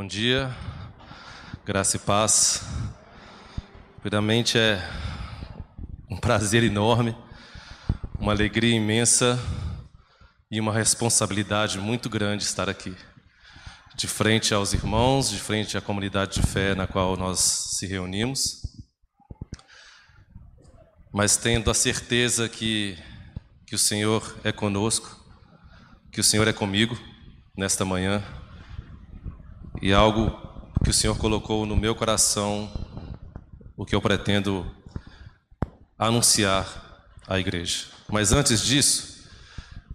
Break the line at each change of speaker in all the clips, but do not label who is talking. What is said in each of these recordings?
Bom dia, graça e paz. Primeiramente é um prazer enorme, uma alegria imensa e uma responsabilidade muito grande estar aqui, de frente aos irmãos, de frente à comunidade de fé na qual nós se reunimos, mas tendo a certeza que, que o Senhor é conosco, que o Senhor é comigo nesta manhã e algo que o Senhor colocou no meu coração, o que eu pretendo anunciar à igreja. Mas antes disso,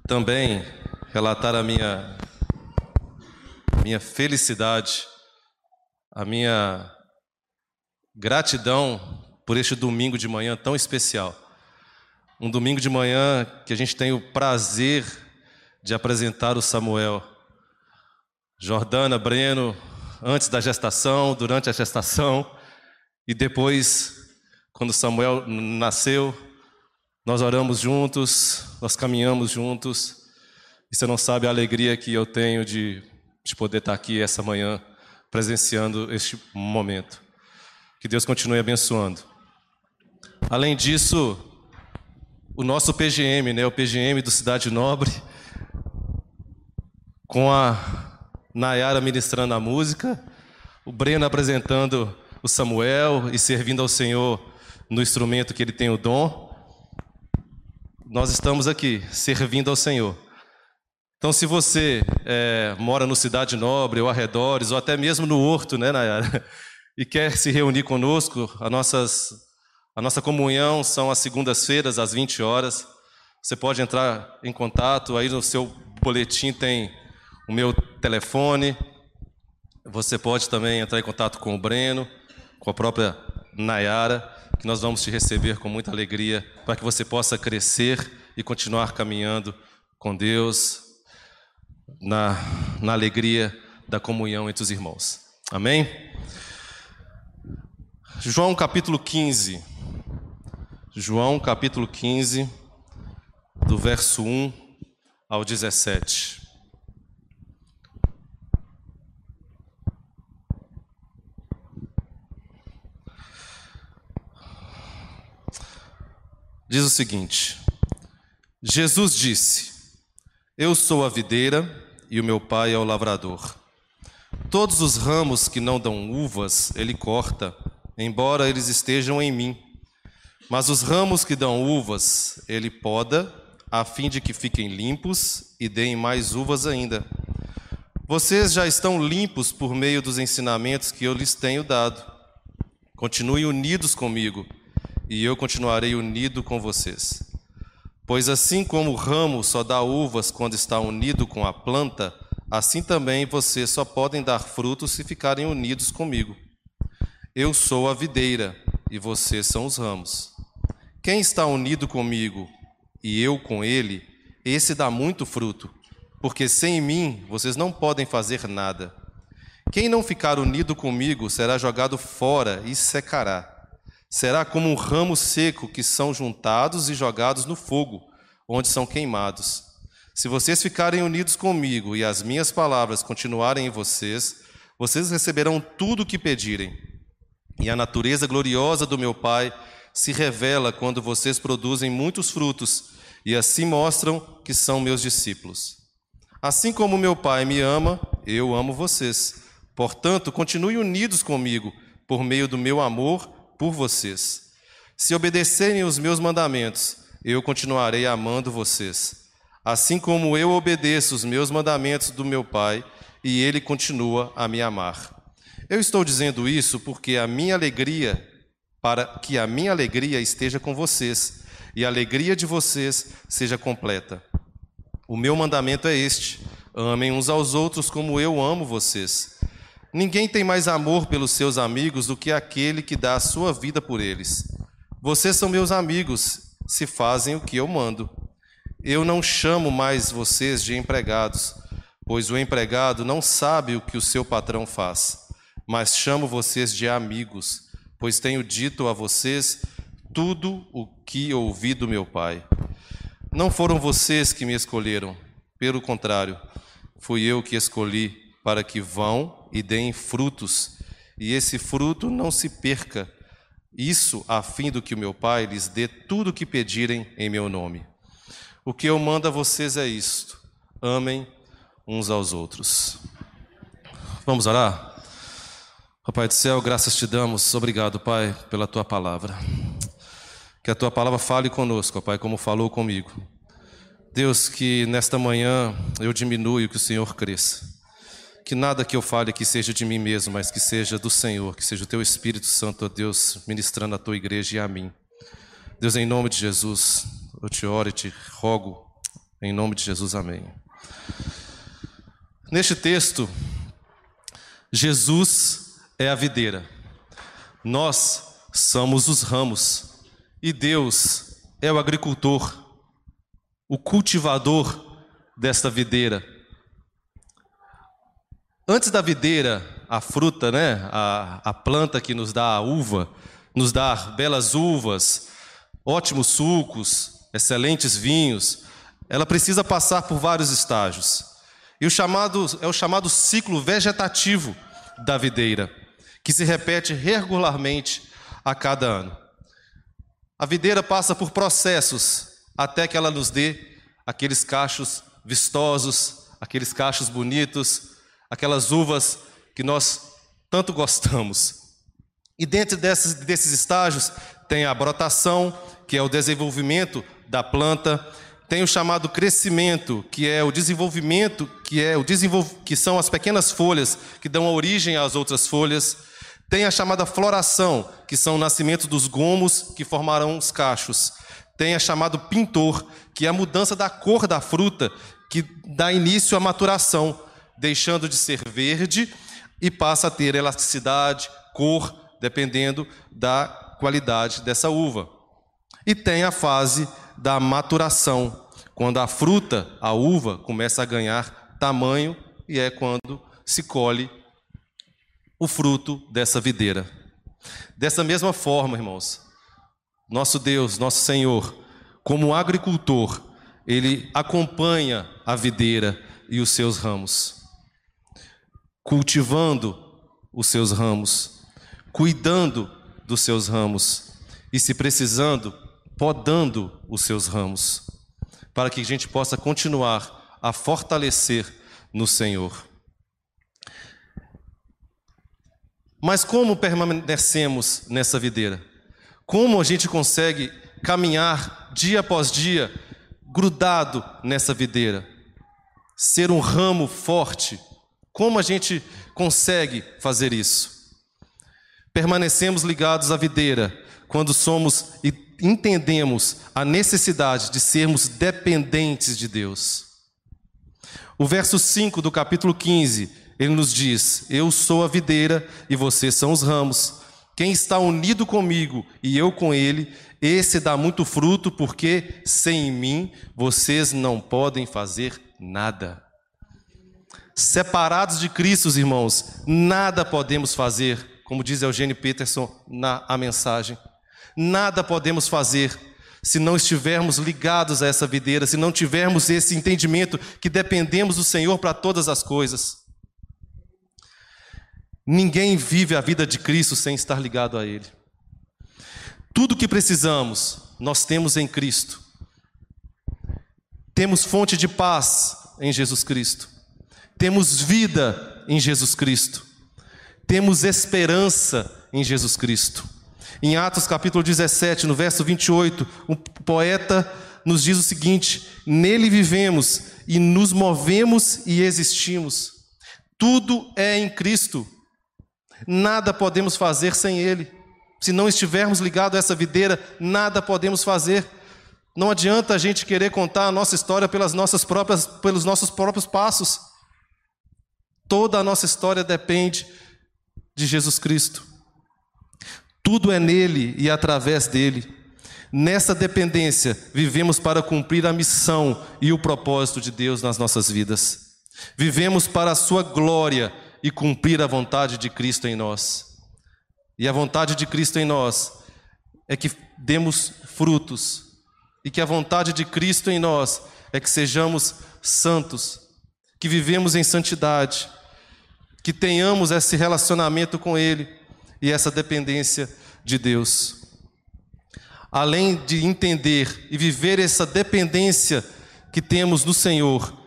também relatar a minha minha felicidade, a minha gratidão por este domingo de manhã tão especial. Um domingo de manhã que a gente tem o prazer de apresentar o Samuel. Jordana, Breno, antes da gestação, durante a gestação e depois, quando Samuel nasceu, nós oramos juntos, nós caminhamos juntos. E você não sabe a alegria que eu tenho de, de poder estar aqui essa manhã, presenciando este momento. Que Deus continue abençoando. Além disso, o nosso PGM, né, o PGM do Cidade Nobre, com a Nayara ministrando a música, o Breno apresentando o Samuel e servindo ao Senhor no instrumento que ele tem o dom. Nós estamos aqui servindo ao Senhor. Então, se você é, mora no Cidade Nobre ou arredores, ou até mesmo no Horto, né, Nayara, e quer se reunir conosco, a, nossas, a nossa comunhão são às segundas-feiras, às 20 horas. Você pode entrar em contato, aí no seu boletim tem o meu telefone. Você pode também entrar em contato com o Breno, com a própria Nayara, que nós vamos te receber com muita alegria para que você possa crescer e continuar caminhando com Deus na, na alegria da comunhão entre os irmãos. Amém? João capítulo 15. João capítulo 15, do verso 1 ao 17. Diz o seguinte: Jesus disse: Eu sou a videira e o meu pai é o lavrador. Todos os ramos que não dão uvas, ele corta, embora eles estejam em mim. Mas os ramos que dão uvas, ele poda, a fim de que fiquem limpos e deem mais uvas ainda. Vocês já estão limpos por meio dos ensinamentos que eu lhes tenho dado. Continuem unidos comigo e eu continuarei unido com vocês. Pois assim como o ramo só dá uvas quando está unido com a planta, assim também vocês só podem dar frutos se ficarem unidos comigo. Eu sou a videira e vocês são os ramos. Quem está unido comigo e eu com ele, esse dá muito fruto, porque sem mim vocês não podem fazer nada. Quem não ficar unido comigo será jogado fora e secará. Será como um ramo seco que são juntados e jogados no fogo, onde são queimados. Se vocês ficarem unidos comigo e as minhas palavras continuarem em vocês, vocês receberão tudo o que pedirem. E a natureza gloriosa do meu Pai se revela quando vocês produzem muitos frutos e assim mostram que são meus discípulos. Assim como meu Pai me ama, eu amo vocês. Portanto, continue unidos comigo por meio do meu amor por vocês. Se obedecerem os meus mandamentos, eu continuarei amando vocês, assim como eu obedeço os meus mandamentos do meu Pai e ele continua a me amar. Eu estou dizendo isso porque a minha alegria, para que a minha alegria esteja com vocês e a alegria de vocês seja completa. O meu mandamento é este: amem uns aos outros como eu amo vocês. Ninguém tem mais amor pelos seus amigos do que aquele que dá a sua vida por eles. Vocês são meus amigos, se fazem o que eu mando. Eu não chamo mais vocês de empregados, pois o empregado não sabe o que o seu patrão faz, mas chamo vocês de amigos, pois tenho dito a vocês tudo o que ouvi do meu Pai. Não foram vocês que me escolheram, pelo contrário, fui eu que escolhi para que vão e deem frutos, e esse fruto não se perca. Isso a fim do que o meu Pai lhes dê tudo o que pedirem em meu nome. O que eu mando a vocês é isto: amem uns aos outros. Vamos orar? Pai do céu, graças te damos. Obrigado, Pai, pela tua palavra. Que a tua palavra fale conosco, Pai, como falou comigo. Deus, que nesta manhã eu diminua e que o Senhor cresça. Que nada que eu fale aqui seja de mim mesmo, mas que seja do Senhor, que seja o teu Espírito Santo, ó Deus, ministrando a tua igreja e a mim. Deus, em nome de Jesus, eu te oro e te rogo, em nome de Jesus, amém. Neste texto, Jesus é a videira, nós somos os ramos, e Deus é o agricultor o cultivador desta videira. Antes da videira, a fruta, né, a, a planta que nos dá a uva, nos dá belas uvas, ótimos sucos, excelentes vinhos, ela precisa passar por vários estágios. E o chamado é o chamado ciclo vegetativo da videira, que se repete regularmente a cada ano. A videira passa por processos até que ela nos dê aqueles cachos vistosos, aqueles cachos bonitos, aquelas uvas que nós tanto gostamos. E dentro desses, estágios tem a brotação, que é o desenvolvimento da planta, tem o chamado crescimento, que é o desenvolvimento, que é o desenvol... que são as pequenas folhas que dão origem às outras folhas. Tem a chamada floração, que são o nascimento dos gomos que formarão os cachos tenha chamado pintor, que é a mudança da cor da fruta que dá início à maturação, deixando de ser verde e passa a ter elasticidade, cor, dependendo da qualidade dessa uva. E tem a fase da maturação, quando a fruta, a uva, começa a ganhar tamanho e é quando se colhe o fruto dessa videira. Dessa mesma forma, irmãos, nosso Deus, nosso Senhor, como agricultor, ele acompanha a videira e os seus ramos, cultivando os seus ramos, cuidando dos seus ramos e, se precisando, podando os seus ramos, para que a gente possa continuar a fortalecer no Senhor. Mas como permanecemos nessa videira? Como a gente consegue caminhar dia após dia grudado nessa videira? Ser um ramo forte? Como a gente consegue fazer isso? Permanecemos ligados à videira quando somos e entendemos a necessidade de sermos dependentes de Deus. O verso 5 do capítulo 15, ele nos diz: Eu sou a videira e vocês são os ramos. Quem está unido comigo e eu com ele, esse dá muito fruto, porque sem mim vocês não podem fazer nada. Separados de Cristo, irmãos, nada podemos fazer, como diz Eugênio Peterson na a mensagem. Nada podemos fazer se não estivermos ligados a essa videira, se não tivermos esse entendimento que dependemos do Senhor para todas as coisas. Ninguém vive a vida de Cristo sem estar ligado a Ele. Tudo que precisamos, nós temos em Cristo. Temos fonte de paz em Jesus Cristo. Temos vida em Jesus Cristo. Temos esperança em Jesus Cristo. Em Atos capítulo 17, no verso 28, o poeta nos diz o seguinte: Nele vivemos e nos movemos e existimos. Tudo é em Cristo. Nada podemos fazer sem Ele. Se não estivermos ligados a essa videira, nada podemos fazer. Não adianta a gente querer contar a nossa história pelas nossas próprias, pelos nossos próprios passos. Toda a nossa história depende de Jesus Cristo. Tudo é nele e através dele. Nessa dependência, vivemos para cumprir a missão e o propósito de Deus nas nossas vidas. Vivemos para a sua glória e cumprir a vontade de Cristo em nós. E a vontade de Cristo em nós é que demos frutos, e que a vontade de Cristo em nós é que sejamos santos, que vivemos em santidade, que tenhamos esse relacionamento com Ele e essa dependência de Deus. Além de entender e viver essa dependência que temos no Senhor,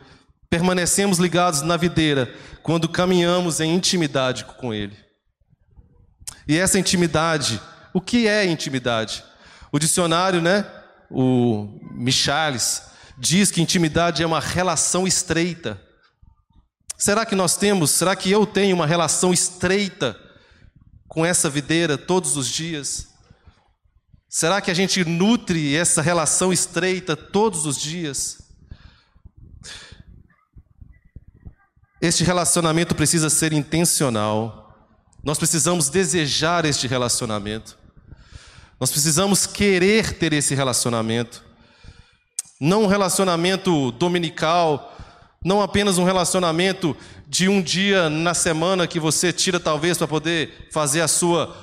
permanecemos ligados na videira quando caminhamos em intimidade com Ele. E essa intimidade, o que é intimidade? O dicionário, né, o Michales, diz que intimidade é uma relação estreita. Será que nós temos, será que eu tenho uma relação estreita com essa videira todos os dias? Será que a gente nutre essa relação estreita todos os dias? Este relacionamento precisa ser intencional. Nós precisamos desejar este relacionamento. Nós precisamos querer ter esse relacionamento. Não um relacionamento dominical, não apenas um relacionamento de um dia na semana que você tira talvez para poder fazer a sua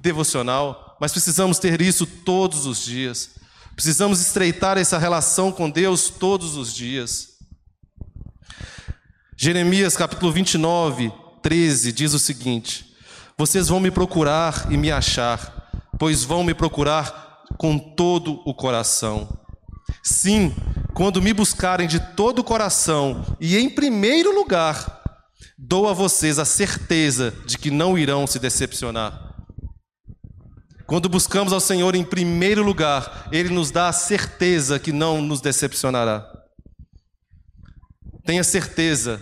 devocional, mas precisamos ter isso todos os dias. Precisamos estreitar essa relação com Deus todos os dias. Jeremias capítulo 29, 13 diz o seguinte: vocês vão me procurar e me achar, pois vão me procurar com todo o coração. Sim, quando me buscarem de todo o coração e em primeiro lugar, dou a vocês a certeza de que não irão se decepcionar. Quando buscamos ao Senhor em primeiro lugar, Ele nos dá a certeza que não nos decepcionará. Tenha certeza,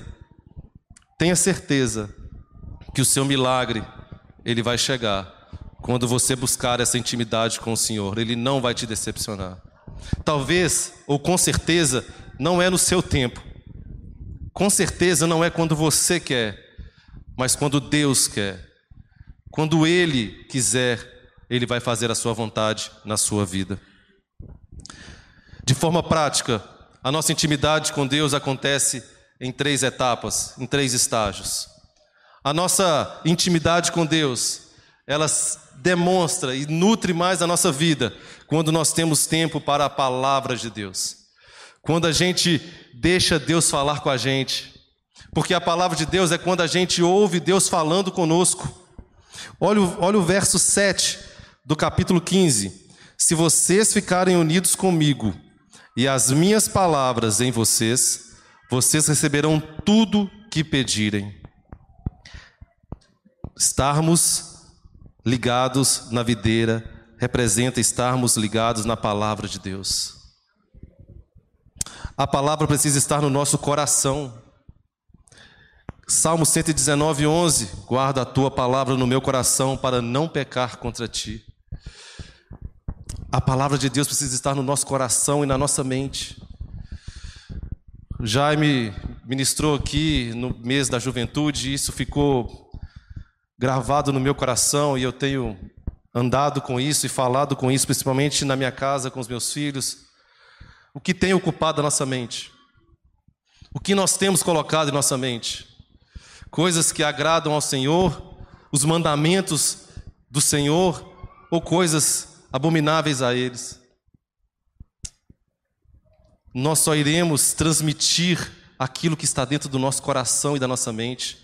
tenha certeza que o seu milagre ele vai chegar quando você buscar essa intimidade com o Senhor. Ele não vai te decepcionar. Talvez, ou com certeza, não é no seu tempo. Com certeza não é quando você quer, mas quando Deus quer. Quando Ele quiser, Ele vai fazer a sua vontade na sua vida. De forma prática, a nossa intimidade com Deus acontece em três etapas, em três estágios. A nossa intimidade com Deus, ela demonstra e nutre mais a nossa vida quando nós temos tempo para a palavra de Deus. Quando a gente deixa Deus falar com a gente. Porque a palavra de Deus é quando a gente ouve Deus falando conosco. Olha, olha o verso 7 do capítulo 15. Se vocês ficarem unidos comigo e as minhas palavras em vocês, vocês receberão tudo que pedirem estarmos ligados na videira representa estarmos ligados na palavra de Deus. A palavra precisa estar no nosso coração. Salmo 119, 11: Guarda a tua palavra no meu coração para não pecar contra ti. A palavra de Deus precisa estar no nosso coração e na nossa mente. Jaime ministrou aqui no mês da juventude, e isso ficou gravado no meu coração e eu tenho andado com isso e falado com isso, principalmente na minha casa, com os meus filhos. O que tem ocupado a nossa mente? O que nós temos colocado em nossa mente? Coisas que agradam ao Senhor, os mandamentos do Senhor ou coisas abomináveis a eles? Nós só iremos transmitir aquilo que está dentro do nosso coração e da nossa mente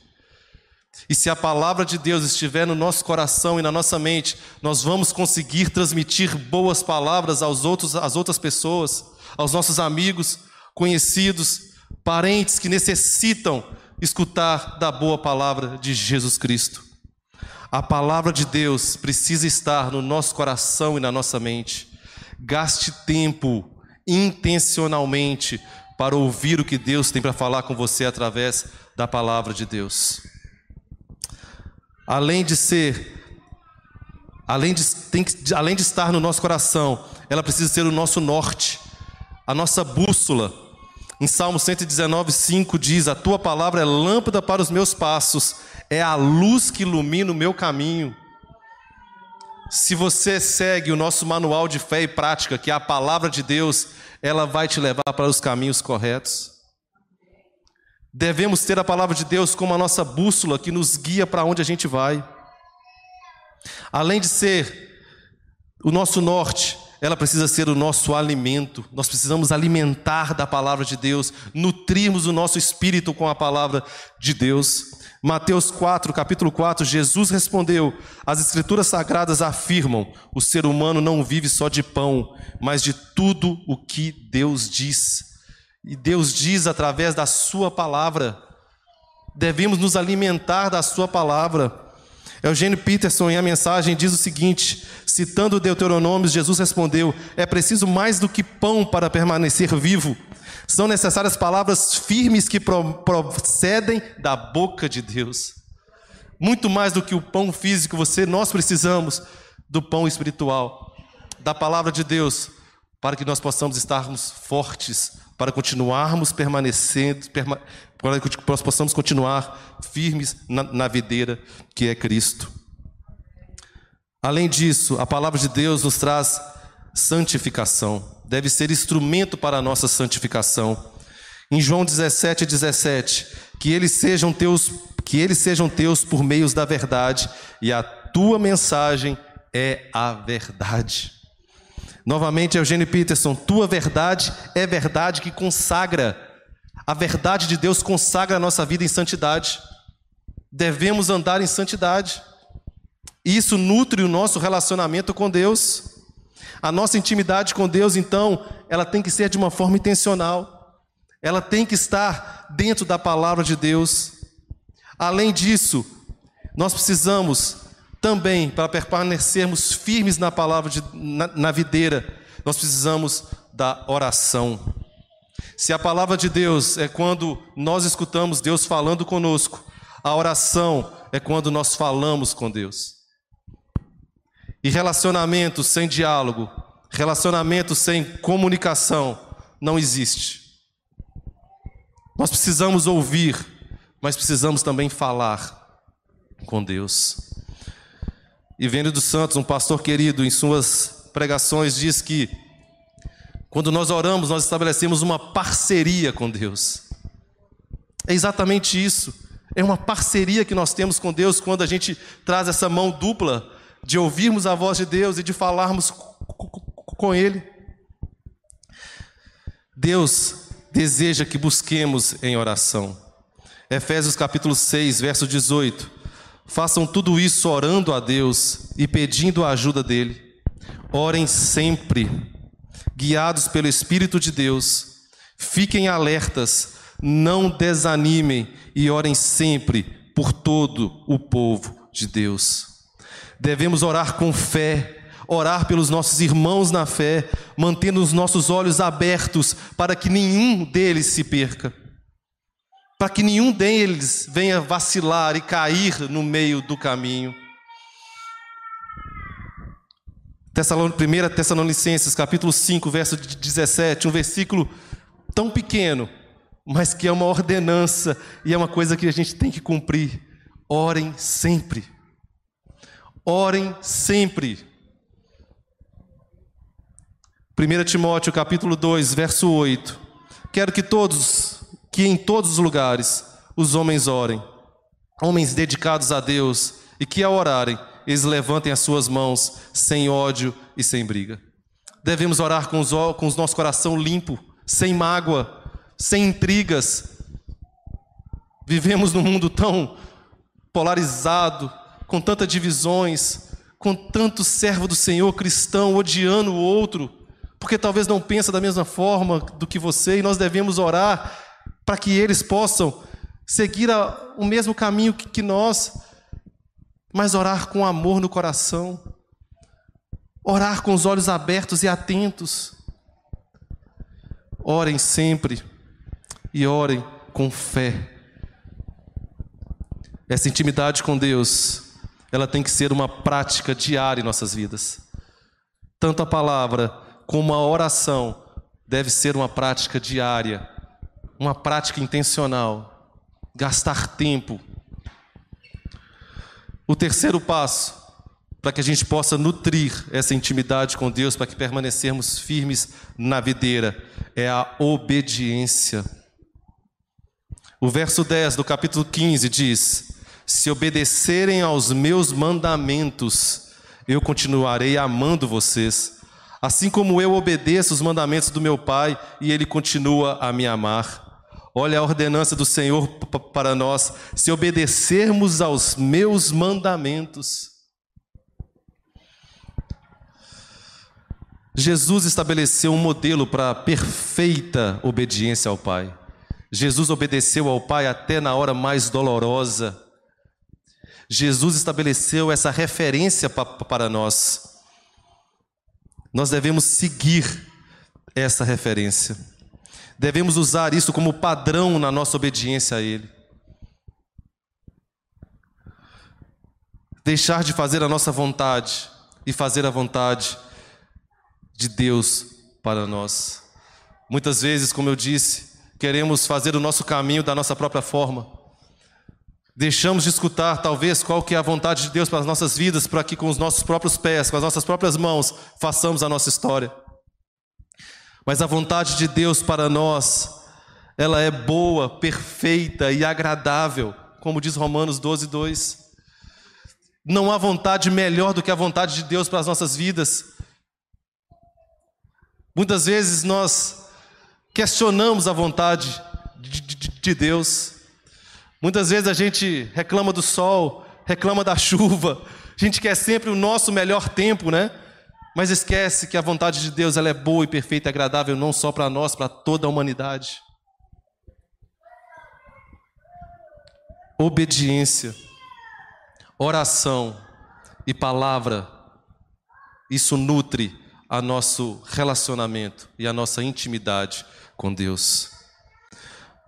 e se a palavra de Deus estiver no nosso coração e na nossa mente, nós vamos conseguir transmitir boas palavras aos outros, às outras pessoas, aos nossos amigos, conhecidos, parentes que necessitam escutar da boa palavra de Jesus Cristo. A palavra de Deus precisa estar no nosso coração e na nossa mente. Gaste tempo intencionalmente para ouvir o que Deus tem para falar com você através da palavra de Deus além de ser, além de, tem, além de estar no nosso coração, ela precisa ser o nosso norte, a nossa bússola. Em Salmo 119, 5 diz: A tua palavra é lâmpada para os meus passos, é a luz que ilumina o meu caminho. Se você segue o nosso manual de fé e prática, que é a palavra de Deus, ela vai te levar para os caminhos corretos. Devemos ter a palavra de Deus como a nossa bússola que nos guia para onde a gente vai. Além de ser o nosso norte, ela precisa ser o nosso alimento. Nós precisamos alimentar da palavra de Deus, nutrirmos o nosso espírito com a palavra de Deus. Mateus 4, capítulo 4, Jesus respondeu: As escrituras sagradas afirmam: o ser humano não vive só de pão, mas de tudo o que Deus diz. E Deus diz através da Sua palavra. Devemos nos alimentar da Sua palavra. Eugênio Peterson, em a mensagem, diz o seguinte: citando Deuteronômios, Jesus respondeu: É preciso mais do que pão para permanecer vivo. São necessárias palavras firmes que procedem da boca de Deus. Muito mais do que o pão físico, você, nós precisamos do pão espiritual, da palavra de Deus, para que nós possamos estarmos fortes, para continuarmos permanecendo, perma, para que nós possamos continuar firmes na, na videira que é Cristo. Além disso, a palavra de Deus nos traz santificação, deve ser instrumento para a nossa santificação. Em João 17, 17, que eles sejam teus, que eles sejam teus por meios da verdade, e a tua mensagem é a verdade. Novamente, Eugênio Peterson, tua verdade é verdade que consagra a verdade de Deus consagra a nossa vida em santidade. Devemos andar em santidade. Isso nutre o nosso relacionamento com Deus. A nossa intimidade com Deus, então, ela tem que ser de uma forma intencional. Ela tem que estar dentro da palavra de Deus. Além disso, nós precisamos também, para permanecermos firmes na palavra, de, na, na videira, nós precisamos da oração. Se a palavra de Deus é quando nós escutamos Deus falando conosco, a oração é quando nós falamos com Deus. E relacionamento sem diálogo, relacionamento sem comunicação, não existe. Nós precisamos ouvir, mas precisamos também falar com Deus. E Vênio dos Santos, um pastor querido, em suas pregações, diz que quando nós oramos, nós estabelecemos uma parceria com Deus. É exatamente isso. É uma parceria que nós temos com Deus quando a gente traz essa mão dupla de ouvirmos a voz de Deus e de falarmos com Ele. Deus deseja que busquemos em oração. Efésios capítulo 6, verso 18. Façam tudo isso orando a Deus e pedindo a ajuda dele. Orem sempre guiados pelo Espírito de Deus, fiquem alertas, não desanimem e orem sempre por todo o povo de Deus. Devemos orar com fé, orar pelos nossos irmãos na fé, mantendo os nossos olhos abertos para que nenhum deles se perca, para que nenhum deles venha vacilar e cair no meio do caminho. 1 Tessalonicenses, capítulo 5, verso 17, um versículo tão pequeno, mas que é uma ordenança e é uma coisa que a gente tem que cumprir. Orem sempre. Orem sempre. 1 Timóteo, capítulo 2, verso 8. Quero que todos, que em todos os lugares, os homens orem, homens dedicados a Deus, e que ao orarem, eles levantem as suas mãos sem ódio e sem briga. Devemos orar com os, com os nosso coração limpo, sem mágoa, sem intrigas. Vivemos num mundo tão polarizado, com tantas divisões, com tanto servo do Senhor cristão odiando o outro, porque talvez não pensa da mesma forma do que você, e nós devemos orar para que eles possam seguir a, o mesmo caminho que, que nós mas orar com amor no coração, orar com os olhos abertos e atentos. Orem sempre e orem com fé. Essa intimidade com Deus, ela tem que ser uma prática diária em nossas vidas. Tanto a palavra como a oração deve ser uma prática diária, uma prática intencional. Gastar tempo o terceiro passo, para que a gente possa nutrir essa intimidade com Deus, para que permanecermos firmes na videira, é a obediência. O verso 10 do capítulo 15 diz: Se obedecerem aos meus mandamentos, eu continuarei amando vocês. Assim como eu obedeço os mandamentos do meu Pai e ele continua a me amar. Olha a ordenança do Senhor para nós, se obedecermos aos meus mandamentos. Jesus estabeleceu um modelo para perfeita obediência ao Pai. Jesus obedeceu ao Pai até na hora mais dolorosa. Jesus estabeleceu essa referência para nós. Nós devemos seguir essa referência. Devemos usar isso como padrão na nossa obediência a Ele. Deixar de fazer a nossa vontade e fazer a vontade de Deus para nós. Muitas vezes, como eu disse, queremos fazer o nosso caminho da nossa própria forma. Deixamos de escutar, talvez, qual que é a vontade de Deus para as nossas vidas, para que com os nossos próprios pés, com as nossas próprias mãos, façamos a nossa história. Mas a vontade de Deus para nós, ela é boa, perfeita e agradável, como diz Romanos 12, 2. Não há vontade melhor do que a vontade de Deus para as nossas vidas. Muitas vezes nós questionamos a vontade de, de, de Deus. Muitas vezes a gente reclama do sol, reclama da chuva. A gente quer sempre o nosso melhor tempo, né? Mas esquece que a vontade de Deus ela é boa e perfeita e agradável não só para nós, para toda a humanidade. Obediência, oração e palavra, isso nutre a nosso relacionamento e a nossa intimidade com Deus.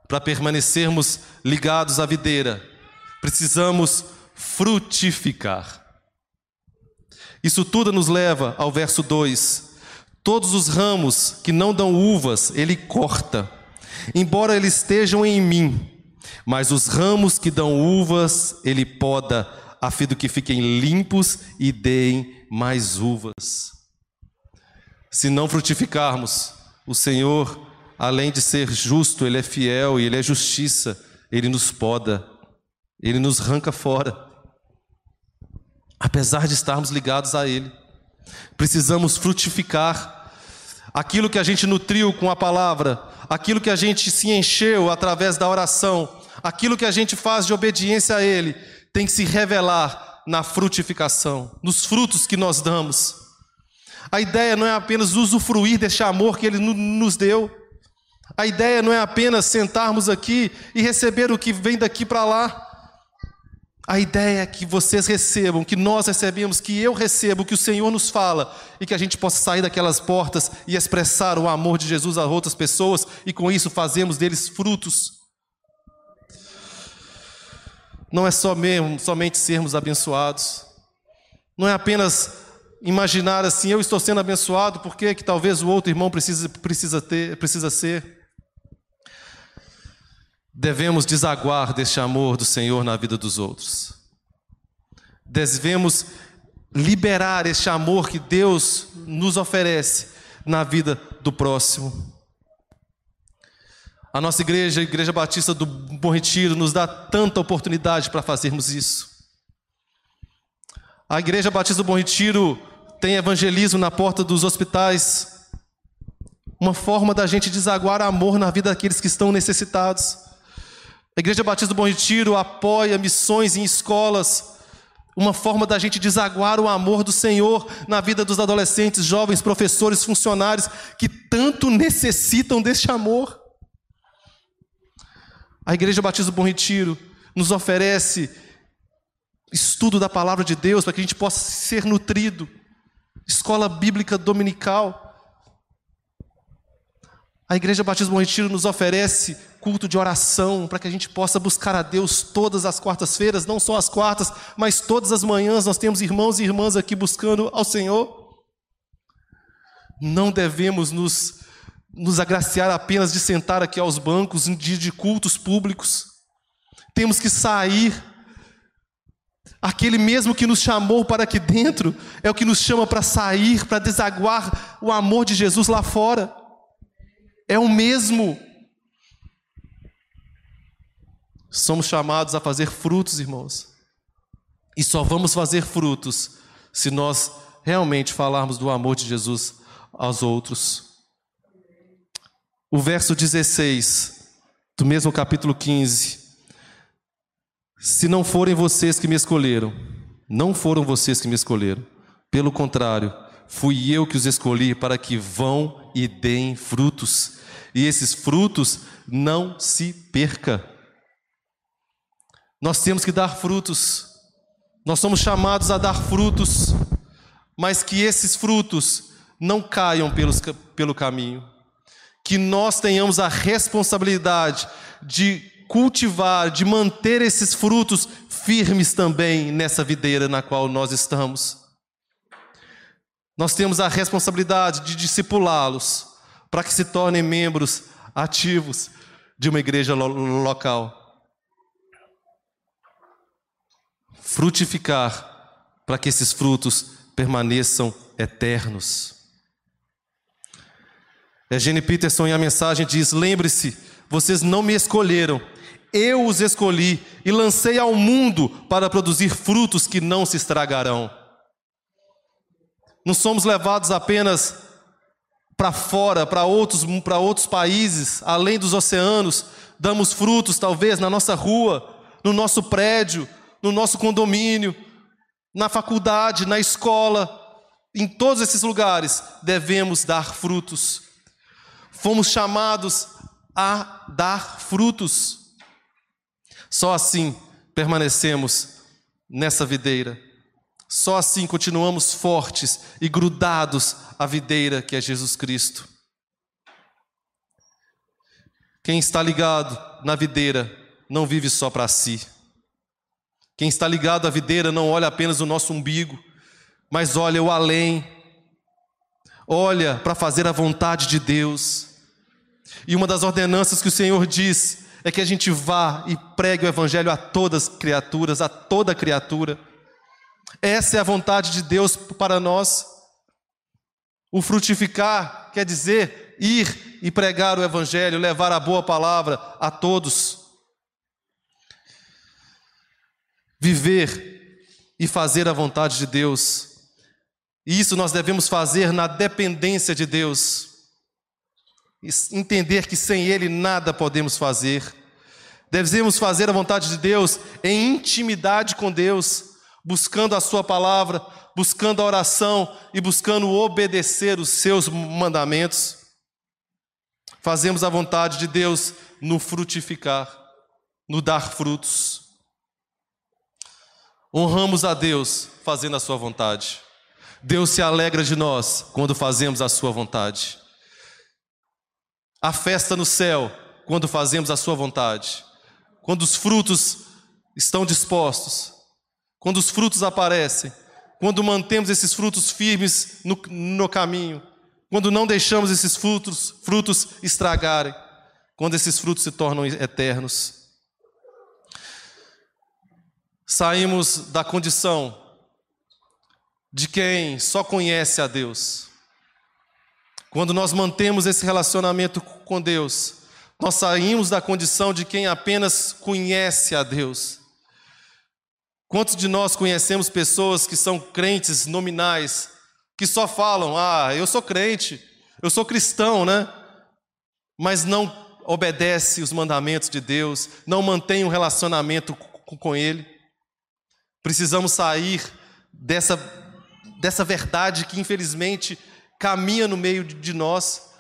Para permanecermos ligados à videira, precisamos frutificar. Isso tudo nos leva ao verso 2. Todos os ramos que não dão uvas, ele corta, embora eles estejam em mim. Mas os ramos que dão uvas, ele poda, a fim de que fiquem limpos e deem mais uvas. Se não frutificarmos, o Senhor, além de ser justo, Ele é fiel e Ele é justiça, Ele nos poda, Ele nos arranca fora. Apesar de estarmos ligados a Ele, precisamos frutificar aquilo que a gente nutriu com a palavra, aquilo que a gente se encheu através da oração, aquilo que a gente faz de obediência a Ele, tem que se revelar na frutificação, nos frutos que nós damos. A ideia não é apenas usufruir deste amor que Ele nos deu. A ideia não é apenas sentarmos aqui e receber o que vem daqui para lá. A ideia é que vocês recebam, que nós recebemos, que eu recebo, que o Senhor nos fala e que a gente possa sair daquelas portas e expressar o amor de Jesus a outras pessoas e com isso fazemos deles frutos. Não é só mesmo, somente sermos abençoados. Não é apenas imaginar assim, eu estou sendo abençoado, por que que talvez o outro irmão precisa, precisa, ter, precisa ser? Devemos desaguar deste amor do Senhor na vida dos outros. Devemos liberar este amor que Deus nos oferece na vida do próximo. A nossa igreja, a Igreja Batista do Bom Retiro, nos dá tanta oportunidade para fazermos isso. A Igreja Batista do Bom Retiro tem evangelismo na porta dos hospitais. Uma forma da gente desaguar amor na vida daqueles que estão necessitados. A Igreja Batista do Bom Retiro apoia missões em escolas. Uma forma da gente desaguar o amor do Senhor na vida dos adolescentes, jovens, professores, funcionários que tanto necessitam deste amor. A Igreja Batista do Bom Retiro nos oferece estudo da palavra de Deus para que a gente possa ser nutrido escola bíblica dominical. A Igreja Batista Bom Retiro nos oferece culto de oração para que a gente possa buscar a Deus todas as quartas-feiras, não só as quartas, mas todas as manhãs nós temos irmãos e irmãs aqui buscando ao Senhor. Não devemos nos, nos agraciar apenas de sentar aqui aos bancos de cultos públicos. Temos que sair Aquele mesmo que nos chamou para aqui dentro é o que nos chama para sair, para desaguar o amor de Jesus lá fora. É o mesmo. Somos chamados a fazer frutos, irmãos. E só vamos fazer frutos se nós realmente falarmos do amor de Jesus aos outros. O verso 16 do mesmo capítulo 15. Se não forem vocês que me escolheram, não foram vocês que me escolheram. Pelo contrário, fui eu que os escolhi para que vão e deem frutos, e esses frutos não se perca. Nós temos que dar frutos. Nós somos chamados a dar frutos, mas que esses frutos não caiam pelos, pelo caminho. Que nós tenhamos a responsabilidade de cultivar, de manter esses frutos firmes também nessa videira na qual nós estamos. Nós temos a responsabilidade de discipulá-los para que se tornem membros ativos de uma igreja lo local. Frutificar para que esses frutos permaneçam eternos. Eugene Peterson, em a mensagem, diz: Lembre-se, vocês não me escolheram, eu os escolhi e lancei ao mundo para produzir frutos que não se estragarão. Não somos levados apenas para fora, para outros, para outros países, além dos oceanos, damos frutos talvez na nossa rua, no nosso prédio, no nosso condomínio, na faculdade, na escola, em todos esses lugares devemos dar frutos. Fomos chamados a dar frutos. Só assim permanecemos nessa videira. Só assim continuamos fortes e grudados à videira que é Jesus Cristo. Quem está ligado na videira não vive só para si. Quem está ligado à videira não olha apenas o nosso umbigo, mas olha o além. Olha para fazer a vontade de Deus. E uma das ordenanças que o Senhor diz é que a gente vá e pregue o Evangelho a todas as criaturas, a toda criatura. Essa é a vontade de Deus para nós. O frutificar quer dizer ir e pregar o Evangelho, levar a boa palavra a todos. Viver e fazer a vontade de Deus. E isso nós devemos fazer na dependência de Deus entender que sem Ele nada podemos fazer. Devemos fazer a vontade de Deus em intimidade com Deus, buscando a Sua palavra, buscando a oração e buscando obedecer os Seus mandamentos. Fazemos a vontade de Deus no frutificar, no dar frutos. Honramos a Deus fazendo a Sua vontade. Deus se alegra de nós quando fazemos a Sua vontade. A festa no céu quando fazemos a Sua vontade, quando os frutos estão dispostos, quando os frutos aparecem, quando mantemos esses frutos firmes no, no caminho, quando não deixamos esses frutos, frutos estragarem, quando esses frutos se tornam eternos. Saímos da condição de quem só conhece a Deus quando nós mantemos esse relacionamento com Deus, nós saímos da condição de quem apenas conhece a Deus. Quantos de nós conhecemos pessoas que são crentes nominais, que só falam: "Ah, eu sou crente, eu sou cristão", né? Mas não obedece os mandamentos de Deus, não mantém um relacionamento com ele. Precisamos sair dessa dessa verdade que infelizmente caminha no meio de nós.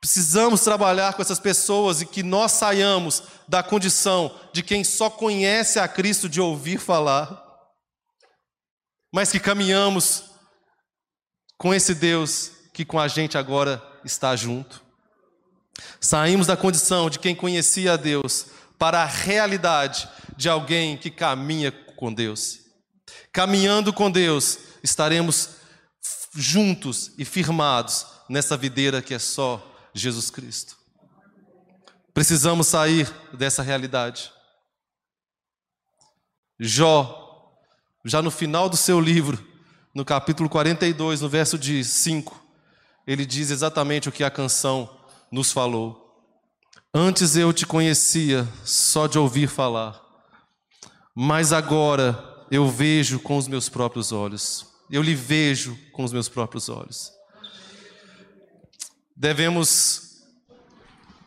Precisamos trabalhar com essas pessoas e que nós saiamos da condição de quem só conhece a Cristo de ouvir falar, mas que caminhamos com esse Deus que com a gente agora está junto. Saímos da condição de quem conhecia a Deus para a realidade de alguém que caminha com Deus. Caminhando com Deus, estaremos juntos e firmados nessa videira que é só Jesus Cristo. Precisamos sair dessa realidade. Jó, já no final do seu livro, no capítulo 42, no verso de 5, ele diz exatamente o que a canção nos falou. Antes eu te conhecia só de ouvir falar, mas agora eu vejo com os meus próprios olhos. Eu lhe vejo com os meus próprios olhos. devemos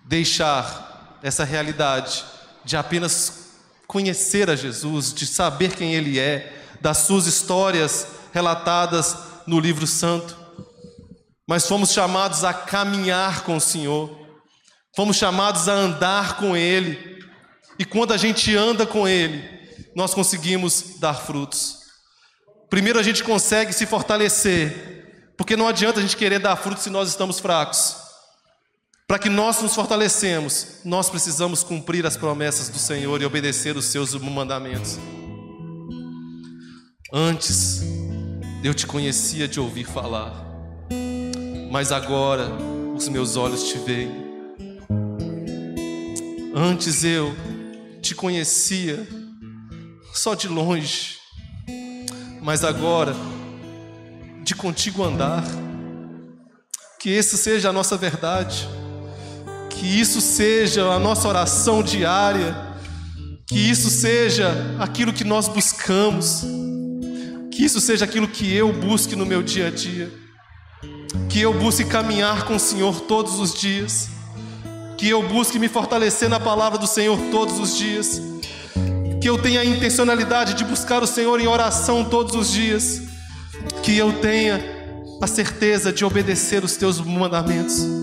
deixar essa realidade de apenas conhecer a Jesus, de saber quem Ele é, das suas histórias relatadas no livro santo, mas fomos chamados a caminhar com o Senhor, fomos chamados a andar com Ele, e quando a gente anda com Ele, nós conseguimos dar frutos. Primeiro a gente consegue se fortalecer, porque não adianta a gente querer dar frutos se nós estamos fracos. Para que nós nos fortalecemos, nós precisamos cumprir as promessas do Senhor e obedecer os seus mandamentos. Antes, eu te conhecia de ouvir falar, mas agora os meus olhos te veem. Antes eu te conhecia só de longe, mas agora, de contigo andar, que esse seja a nossa verdade, que isso seja a nossa oração diária, que isso seja aquilo que nós buscamos. Que isso seja aquilo que eu busque no meu dia a dia. Que eu busque caminhar com o Senhor todos os dias. Que eu busque me fortalecer na palavra do Senhor todos os dias. Que eu tenha a intencionalidade de buscar o Senhor em oração todos os dias. Que eu tenha a certeza de obedecer os teus mandamentos.